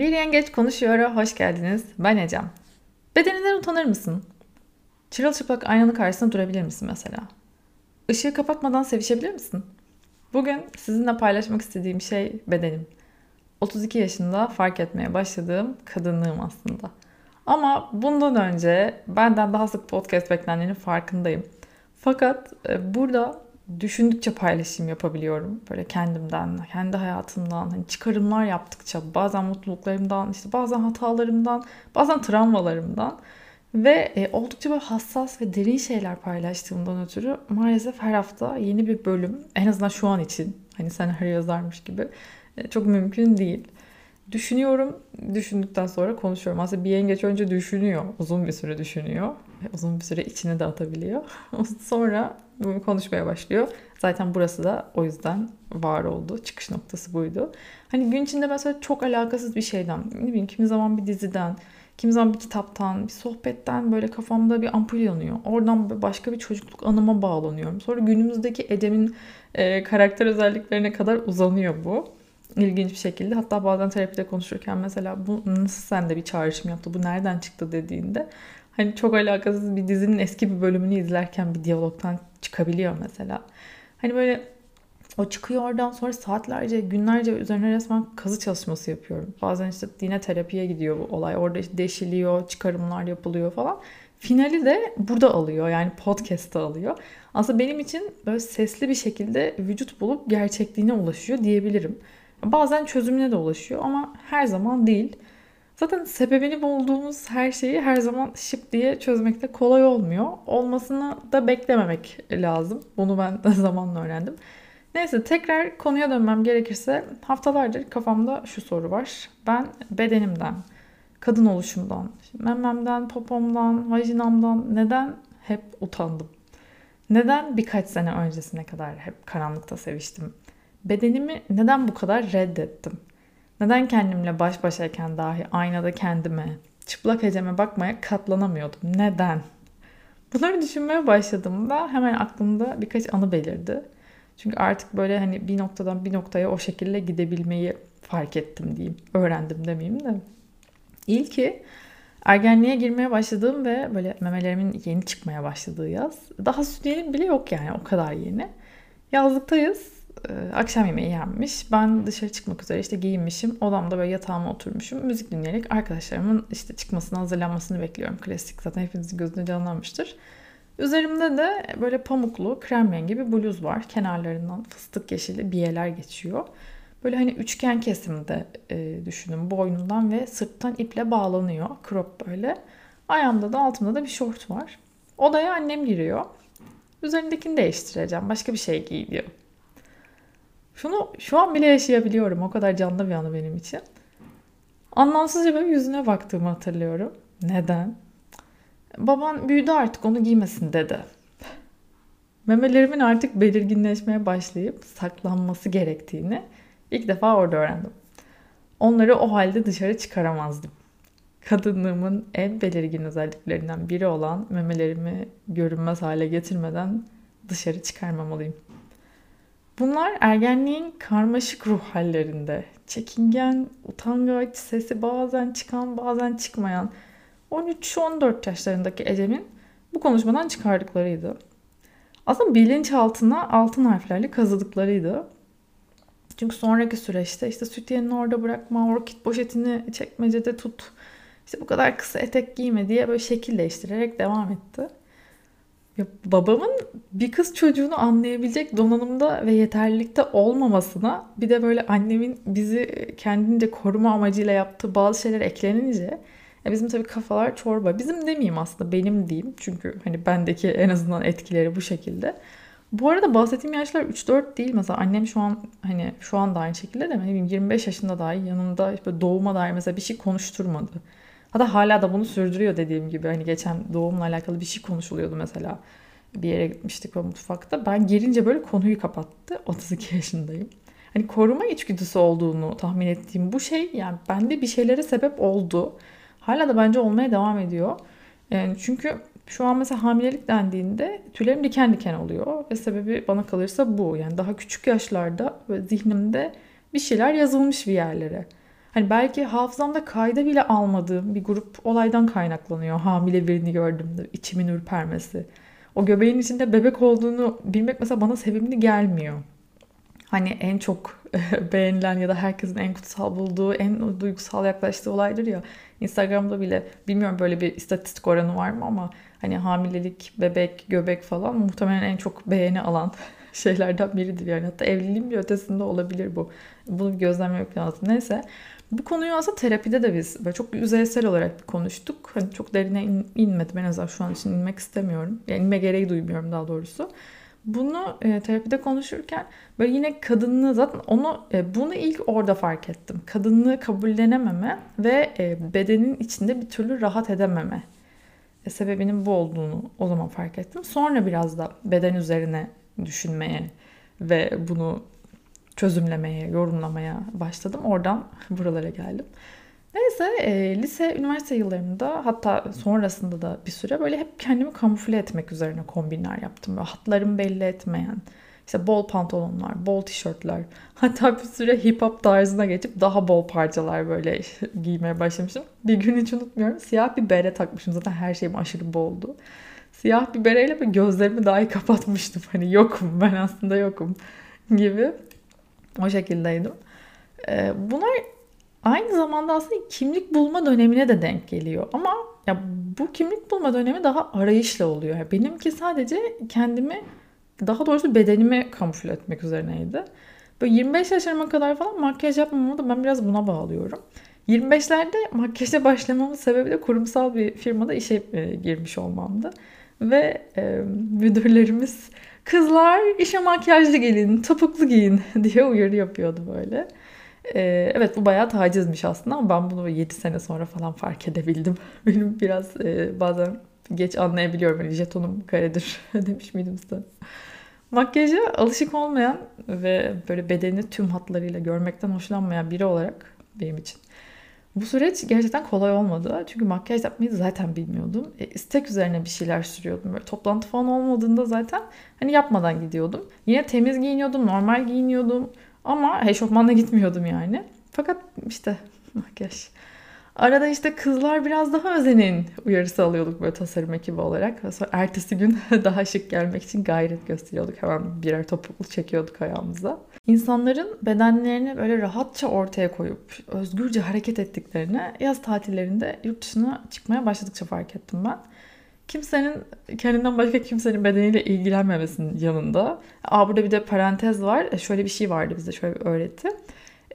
Bir yengeç konuşuyor'a hoş geldiniz. Ben Ecem. Bedeninden utanır mısın? Çırılçıplak aynanın karşısında durabilir misin mesela? Işığı kapatmadan sevişebilir misin? Bugün sizinle paylaşmak istediğim şey bedenim. 32 yaşında fark etmeye başladığım kadınlığım aslında. Ama bundan önce benden daha sık podcast beklendiğinin farkındayım. Fakat e, burada düşündükçe paylaşım yapabiliyorum. Böyle kendimden, kendi hayatımdan, hani çıkarımlar yaptıkça, bazen mutluluklarımdan, işte bazen hatalarımdan, bazen travmalarımdan ve e, oldukça böyle hassas ve derin şeyler paylaştığımdan ötürü maalesef her hafta yeni bir bölüm, en azından şu an için, hani sen her yazarmış gibi e, çok mümkün değil. Düşünüyorum, düşündükten sonra konuşuyorum. Aslında bir yengeç önce düşünüyor, uzun bir süre düşünüyor. Uzun bir süre içine de atabiliyor. sonra konuşmaya başlıyor. Zaten burası da o yüzden var oldu. Çıkış noktası buydu. Hani gün içinde mesela çok alakasız bir şeyden, ne bileyim kimi zaman bir diziden, kimi zaman bir kitaptan, bir sohbetten böyle kafamda bir ampul yanıyor. Oradan başka bir çocukluk anıma bağlanıyorum. Sonra günümüzdeki Edem'in e, karakter özelliklerine kadar uzanıyor bu ilginç bir şekilde. Hatta bazen terapide konuşurken mesela bu nasıl sende bir çağrışım yaptı, bu nereden çıktı dediğinde hani çok alakasız bir dizinin eski bir bölümünü izlerken bir diyalogtan çıkabiliyor mesela. Hani böyle o çıkıyor oradan sonra saatlerce, günlerce üzerine resmen kazı çalışması yapıyorum. Bazen işte dine terapiye gidiyor bu olay. Orada işte deşiliyor, çıkarımlar yapılıyor falan. Finali de burada alıyor yani podcast'ta alıyor. Aslında benim için böyle sesli bir şekilde vücut bulup gerçekliğine ulaşıyor diyebilirim. Bazen çözümüne de ulaşıyor ama her zaman değil. Zaten sebebini bulduğumuz her şeyi her zaman şıp diye çözmekte kolay olmuyor. Olmasını da beklememek lazım. Bunu ben de zamanla öğrendim. Neyse tekrar konuya dönmem gerekirse haftalardır kafamda şu soru var. Ben bedenimden, kadın oluşumdan, mememden, popomdan, vajinamdan neden hep utandım? Neden birkaç sene öncesine kadar hep karanlıkta seviştim? Bedenimi neden bu kadar reddettim? Neden kendimle baş başayken dahi aynada kendime, çıplak eceme bakmaya katlanamıyordum? Neden? Bunları düşünmeye başladığımda hemen aklımda birkaç anı belirdi. Çünkü artık böyle hani bir noktadan bir noktaya o şekilde gidebilmeyi fark ettim diyeyim. Öğrendim demeyeyim de. İlki ergenliğe girmeye başladığım ve böyle memelerimin yeni çıkmaya başladığı yaz. Daha sütyenim bile yok yani o kadar yeni. Yazlıktayız akşam yemeği yenmiş. Ben dışarı çıkmak üzere işte giyinmişim. Odamda böyle yatağıma oturmuşum. Müzik dinleyerek arkadaşlarımın işte çıkmasını, hazırlanmasını bekliyorum. Klasik zaten hepinizin gözünde canlanmıştır. Üzerimde de böyle pamuklu krem rengi bir bluz var. Kenarlarından fıstık yeşili biyeler geçiyor. Böyle hani üçgen kesimde e, düşünün. Boynundan ve sırttan iple bağlanıyor. Crop böyle. Ayağımda da altımda da bir şort var. Odaya annem giriyor. Üzerindekini değiştireceğim. Başka bir şey giy diyor. Şunu şu an bile yaşayabiliyorum. O kadar canlı bir anı benim için. Anlamsızca böyle yüzüne baktığımı hatırlıyorum. Neden? Baban büyüdü artık onu giymesin dedi. Memelerimin artık belirginleşmeye başlayıp saklanması gerektiğini ilk defa orada öğrendim. Onları o halde dışarı çıkaramazdım. Kadınlığımın en belirgin özelliklerinden biri olan memelerimi görünmez hale getirmeden dışarı çıkarmamalıyım. Bunlar ergenliğin karmaşık ruh hallerinde. Çekingen, utangaç, sesi bazen çıkan bazen çıkmayan 13-14 yaşlarındaki Ecem'in bu konuşmadan çıkardıklarıydı. Aslında bilinçaltına altın harflerle kazıdıklarıydı. Çünkü sonraki süreçte işte süt orada bırakma, orkid poşetini çekmecede tut, işte bu kadar kısa etek giyme diye böyle şekil değiştirerek devam etti. Babamın bir kız çocuğunu anlayabilecek donanımda ve yeterlilikte olmamasına bir de böyle annemin bizi kendince koruma amacıyla yaptığı bazı şeyler eklenince bizim tabii kafalar çorba. Bizim demeyeyim aslında benim diyeyim. Çünkü hani bendeki en azından etkileri bu şekilde. Bu arada bahsettiğim yaşlar 3-4 değil. Mesela annem şu an hani şu an da aynı şekilde de bileyim 25 yaşında dahi yanında işte doğuma dair mesela bir şey konuşturmadı. Hatta hala da bunu sürdürüyor dediğim gibi. Hani geçen doğumla alakalı bir şey konuşuluyordu mesela. Bir yere gitmiştik o mutfakta. Ben gelince böyle konuyu kapattı. 32 yaşındayım. Hani koruma içgüdüsü olduğunu tahmin ettiğim bu şey yani bende bir şeylere sebep oldu. Hala da bence olmaya devam ediyor. Yani çünkü şu an mesela hamilelik dendiğinde tüylerim diken diken oluyor. Ve sebebi bana kalırsa bu. Yani daha küçük yaşlarda zihnimde bir şeyler yazılmış bir yerlere. Hani belki hafızamda kayda bile almadığım bir grup olaydan kaynaklanıyor. Hamile birini gördüğümde içimin ürpermesi. O göbeğin içinde bebek olduğunu bilmek mesela bana sevimli gelmiyor. Hani en çok beğenilen ya da herkesin en kutsal bulduğu, en duygusal yaklaştığı olaydır ya. Instagram'da bile bilmiyorum böyle bir istatistik oranı var mı ama hani hamilelik, bebek, göbek falan muhtemelen en çok beğeni alan şeylerden biridir yani. Hatta evliliğin bir ötesinde olabilir bu. Bunu gözlemlemek lazım. Neyse. Bu konuyu aslında terapide de biz böyle çok yüzeysel olarak konuştuk. Hani çok derine in, inmedim. En azından şu an için inmek istemiyorum. Yani inme gereği duymuyorum daha doğrusu. Bunu e, terapide konuşurken böyle yine kadınlığı zaten onu e, bunu ilk orada fark ettim. Kadınlığı kabullenememe ve e, bedenin içinde bir türlü rahat edememe e, sebebinin bu olduğunu o zaman fark ettim. Sonra biraz da beden üzerine düşünmeye ve bunu çözümlemeye, yorumlamaya başladım. Oradan buralara geldim. Neyse e, lise, üniversite yıllarımda hatta sonrasında da bir süre böyle hep kendimi kamufle etmek üzerine kombinler yaptım. Böyle hatlarımı belli etmeyen, işte bol pantolonlar, bol tişörtler. Hatta bir süre hip hop tarzına geçip daha bol parçalar böyle giymeye başlamışım. Bir gün hiç unutmuyorum. Siyah bir bere takmışım. Zaten her şeyim aşırı boldu. Siyah bir bereyle gözlerimi dahi kapatmıştım. Hani yokum ben aslında yokum gibi. O şekildeydim. Ee, bunlar aynı zamanda aslında kimlik bulma dönemine de denk geliyor. Ama ya bu kimlik bulma dönemi daha arayışla oluyor. Yani benimki sadece kendimi daha doğrusu bedenimi kamufle etmek üzerineydi. Böyle 25 yaşlarıma kadar falan makyaj yapmamı da ben biraz buna bağlıyorum. 25'lerde makyaja başlamamın sebebi de kurumsal bir firmada işe e, girmiş olmamdı. Ve e, müdürlerimiz kızlar işe makyajlı gelin, topuklu giyin diye uyarı yapıyordu böyle. E, evet bu bayağı tacizmiş aslında ama ben bunu 7 sene sonra falan fark edebildim. Benim biraz e, bazen geç anlayabiliyorum. Hani jetonum karedir demiş miydim size? Makyaja alışık olmayan ve böyle bedeni tüm hatlarıyla görmekten hoşlanmayan biri olarak benim için bu süreç gerçekten kolay olmadı. Çünkü makyaj yapmayı zaten bilmiyordum. E, istek üzerine bir şeyler sürüyordum. Böyle toplantı falan olmadığında zaten hani yapmadan gidiyordum. Yine temiz giyiniyordum, normal giyiniyordum. Ama eşofmanla gitmiyordum yani. Fakat işte makyaj. Arada işte kızlar biraz daha özenin uyarısı alıyorduk böyle tasarım ekibi olarak. Sonra ertesi gün daha şık gelmek için gayret gösteriyorduk. Hemen birer topuklu çekiyorduk ayağımıza. İnsanların bedenlerini böyle rahatça ortaya koyup özgürce hareket ettiklerini yaz tatillerinde yurt dışına çıkmaya başladıkça fark ettim ben. Kimsenin kendinden başka kimsenin bedeniyle ilgilenmemesinin yanında. Aa burada bir de parantez var. E, şöyle bir şey vardı bizde şöyle bir öğreti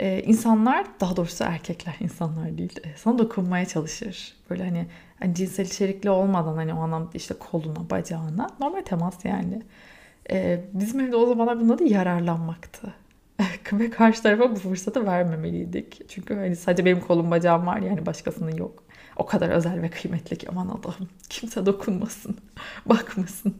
e, insanlar daha doğrusu erkekler insanlar değil e, sana dokunmaya çalışır. Böyle hani, hani cinsel içerikli olmadan hani o anlamda işte koluna bacağına normal temas yani. E, bizim evde o zamanlar bunun adı yararlanmaktı. Ve karşı tarafa bu fırsatı vermemeliydik. Çünkü hani sadece benim kolum bacağım var yani başkasının yok. O kadar özel ve kıymetli ki aman Allah'ım kimse dokunmasın, bakmasın.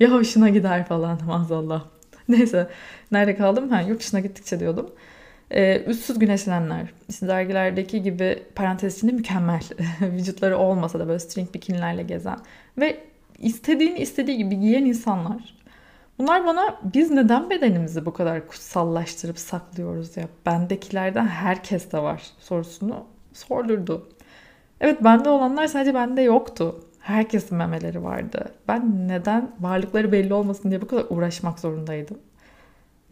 Ya hoşuna gider falan maazallah. Neyse nerede kaldım? Ha, yurt dışına gittikçe diyordum. E, üstsüz güneşlenenler. İşte dergilerdeki gibi parantez içinde mükemmel vücutları olmasa da böyle string bikinilerle gezen ve istediğini istediği gibi giyen insanlar. Bunlar bana biz neden bedenimizi bu kadar kutsallaştırıp saklıyoruz ya? Bendekilerden herkes de var sorusunu sordurdu. Evet bende olanlar sadece bende yoktu. Herkesin memeleri vardı. Ben neden varlıkları belli olmasın diye bu kadar uğraşmak zorundaydım?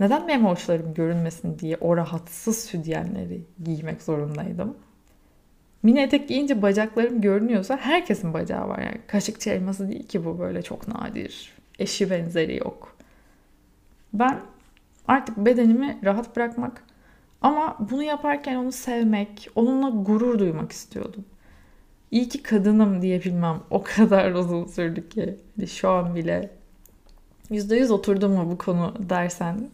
Neden meme uçlarım görünmesin diye o rahatsız südyenleri giymek zorundaydım. Mini etek giyince bacaklarım görünüyorsa herkesin bacağı var. Yani kaşıkçı elması değil ki bu böyle çok nadir. Eşi benzeri yok. Ben artık bedenimi rahat bırakmak ama bunu yaparken onu sevmek, onunla gurur duymak istiyordum. İyi ki kadınım diyebilmem o kadar uzun sürdü ki. Şu an bile %100 oturdum mu bu konu dersen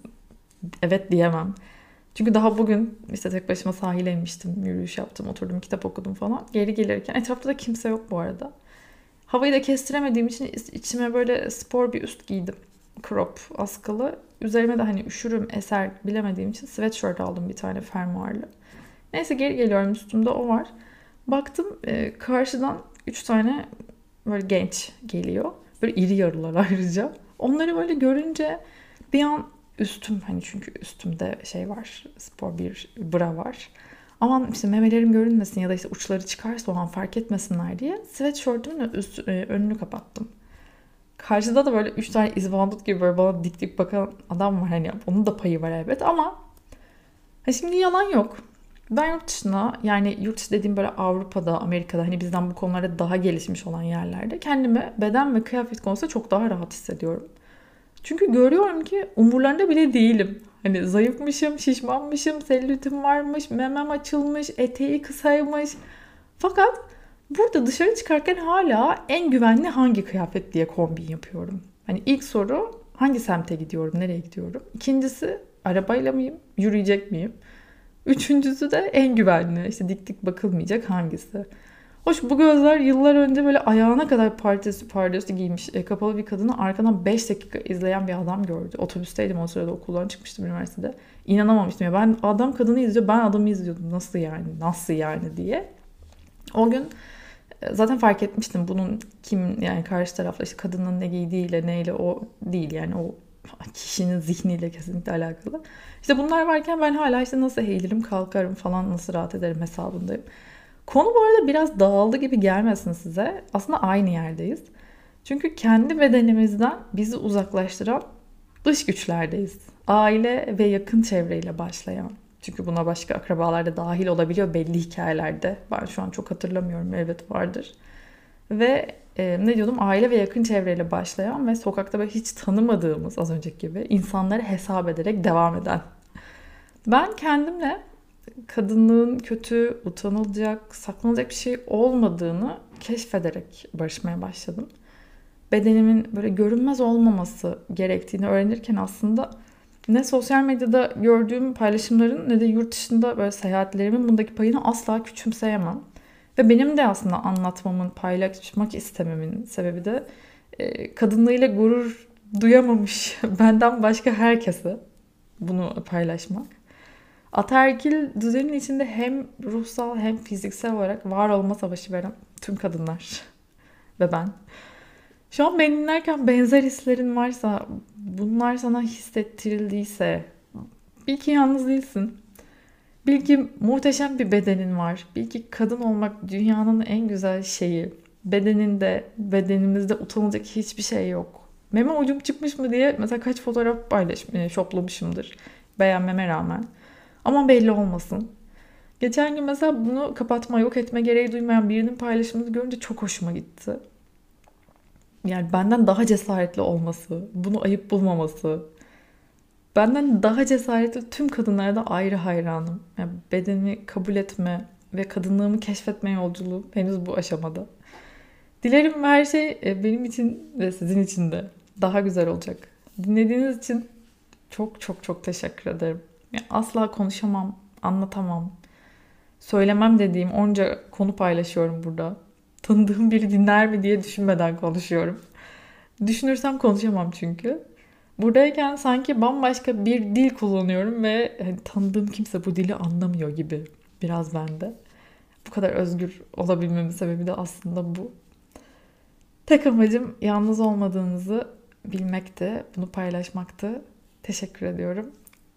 evet diyemem. Çünkü daha bugün işte tek başıma sahile inmiştim, yürüyüş yaptım, oturdum, kitap okudum falan. Geri gelirken etrafta da kimse yok bu arada. Havayı da kestiremediğim için içime böyle spor bir üst giydim. Crop askılı. Üzerime de hani üşürüm eser bilemediğim için sweatshirt aldım bir tane fermuarlı. Neyse geri geliyorum üstümde o var. Baktım e, karşıdan üç tane böyle genç geliyor. Böyle iri yarılar ayrıca. Onları böyle görünce bir an üstüm hani çünkü üstümde şey var spor bir bra var. aman işte memelerim görünmesin ya da işte uçları çıkarsa o an fark etmesinler diye sweatshirtümün üst, e, önünü kapattım. Karşıda da böyle üç tane izbandut gibi böyle bana dik dik bakan adam var. Hani onun da payı var elbet ama ha şimdi yalan yok. Ben yurt dışına yani yurt dışı dediğim böyle Avrupa'da, Amerika'da hani bizden bu konularda daha gelişmiş olan yerlerde kendimi beden ve kıyafet konusunda çok daha rahat hissediyorum. Çünkü görüyorum ki umurlarında bile değilim. Hani zayıfmışım, şişmanmışım, selülitim varmış, memem açılmış, eteği kısaymış. Fakat burada dışarı çıkarken hala en güvenli hangi kıyafet diye kombin yapıyorum. Hani ilk soru hangi semte gidiyorum, nereye gidiyorum? İkincisi arabayla mıyım, yürüyecek miyim? Üçüncüsü de en güvenli. İşte dik dik bakılmayacak hangisi. Hoş bu gözler yıllar önce böyle ayağına kadar partisi pardösü giymiş e, kapalı bir kadını arkadan 5 dakika izleyen bir adam gördü. Otobüsteydim o sırada okuldan çıkmıştım üniversitede. İnanamamıştım ya ben adam kadını izliyor ben adamı izliyordum nasıl yani nasıl yani diye. O gün e, zaten fark etmiştim bunun kim yani karşı tarafta işte kadının ne giydiğiyle neyle o değil yani o kişinin zihniyle kesinlikle alakalı. İşte bunlar varken ben hala işte nasıl eğilirim kalkarım falan nasıl rahat ederim hesabındayım. Konu bu arada biraz dağıldı gibi gelmesin size. Aslında aynı yerdeyiz. Çünkü kendi bedenimizden bizi uzaklaştıran dış güçlerdeyiz. Aile ve yakın çevreyle başlayan. Çünkü buna başka akrabalar da dahil olabiliyor belli hikayelerde. Ben şu an çok hatırlamıyorum elbet vardır. Ve e, ne diyordum aile ve yakın çevreyle başlayan ve sokakta böyle hiç tanımadığımız az önceki gibi insanları hesap ederek devam eden. Ben kendimle kadınlığın kötü, utanılacak, saklanacak bir şey olmadığını keşfederek barışmaya başladım. Bedenimin böyle görünmez olmaması gerektiğini öğrenirken aslında ne sosyal medyada gördüğüm paylaşımların ne de yurt dışında böyle seyahatlerimin bundaki payını asla küçümseyemem. Ve benim de aslında anlatmamın, paylaşmak istememin sebebi de e, kadınlığıyla gurur duyamamış benden başka herkese bunu paylaşmak. Ataerkil düzenin içinde hem ruhsal hem fiziksel olarak var olma savaşı veren tüm kadınlar ve ben. Şu an beni dinlerken benzer hislerin varsa, bunlar sana hissettirildiyse bil ki yalnız değilsin. Bil ki muhteşem bir bedenin var. Bil ki kadın olmak dünyanın en güzel şeyi. Bedeninde, bedenimizde utanılacak hiçbir şey yok. Meme ucum çıkmış mı diye mesela kaç fotoğraf paylaşmış, şoplamışımdır beğenmeme rağmen. Ama belli olmasın. Geçen gün mesela bunu kapatma, yok etme gereği duymayan birinin paylaşımını görünce çok hoşuma gitti. Yani benden daha cesaretli olması, bunu ayıp bulmaması. Benden daha cesaretli tüm kadınlara da ayrı hayranım. Yani bedeni kabul etme ve kadınlığımı keşfetme yolculuğu henüz bu aşamada. Dilerim her şey e, benim için ve sizin için de daha güzel olacak. Dinlediğiniz için çok çok çok teşekkür ederim. Asla konuşamam, anlatamam. Söylemem dediğim onca konu paylaşıyorum burada. Tanıdığım biri dinler mi diye düşünmeden konuşuyorum. Düşünürsem konuşamam çünkü. Buradayken sanki bambaşka bir dil kullanıyorum ve hani tanıdığım kimse bu dili anlamıyor gibi biraz bende. Bu kadar özgür olabilmemin sebebi de aslında bu. Tek amacım yalnız olmadığınızı bilmekti, bunu paylaşmaktı. Teşekkür ediyorum.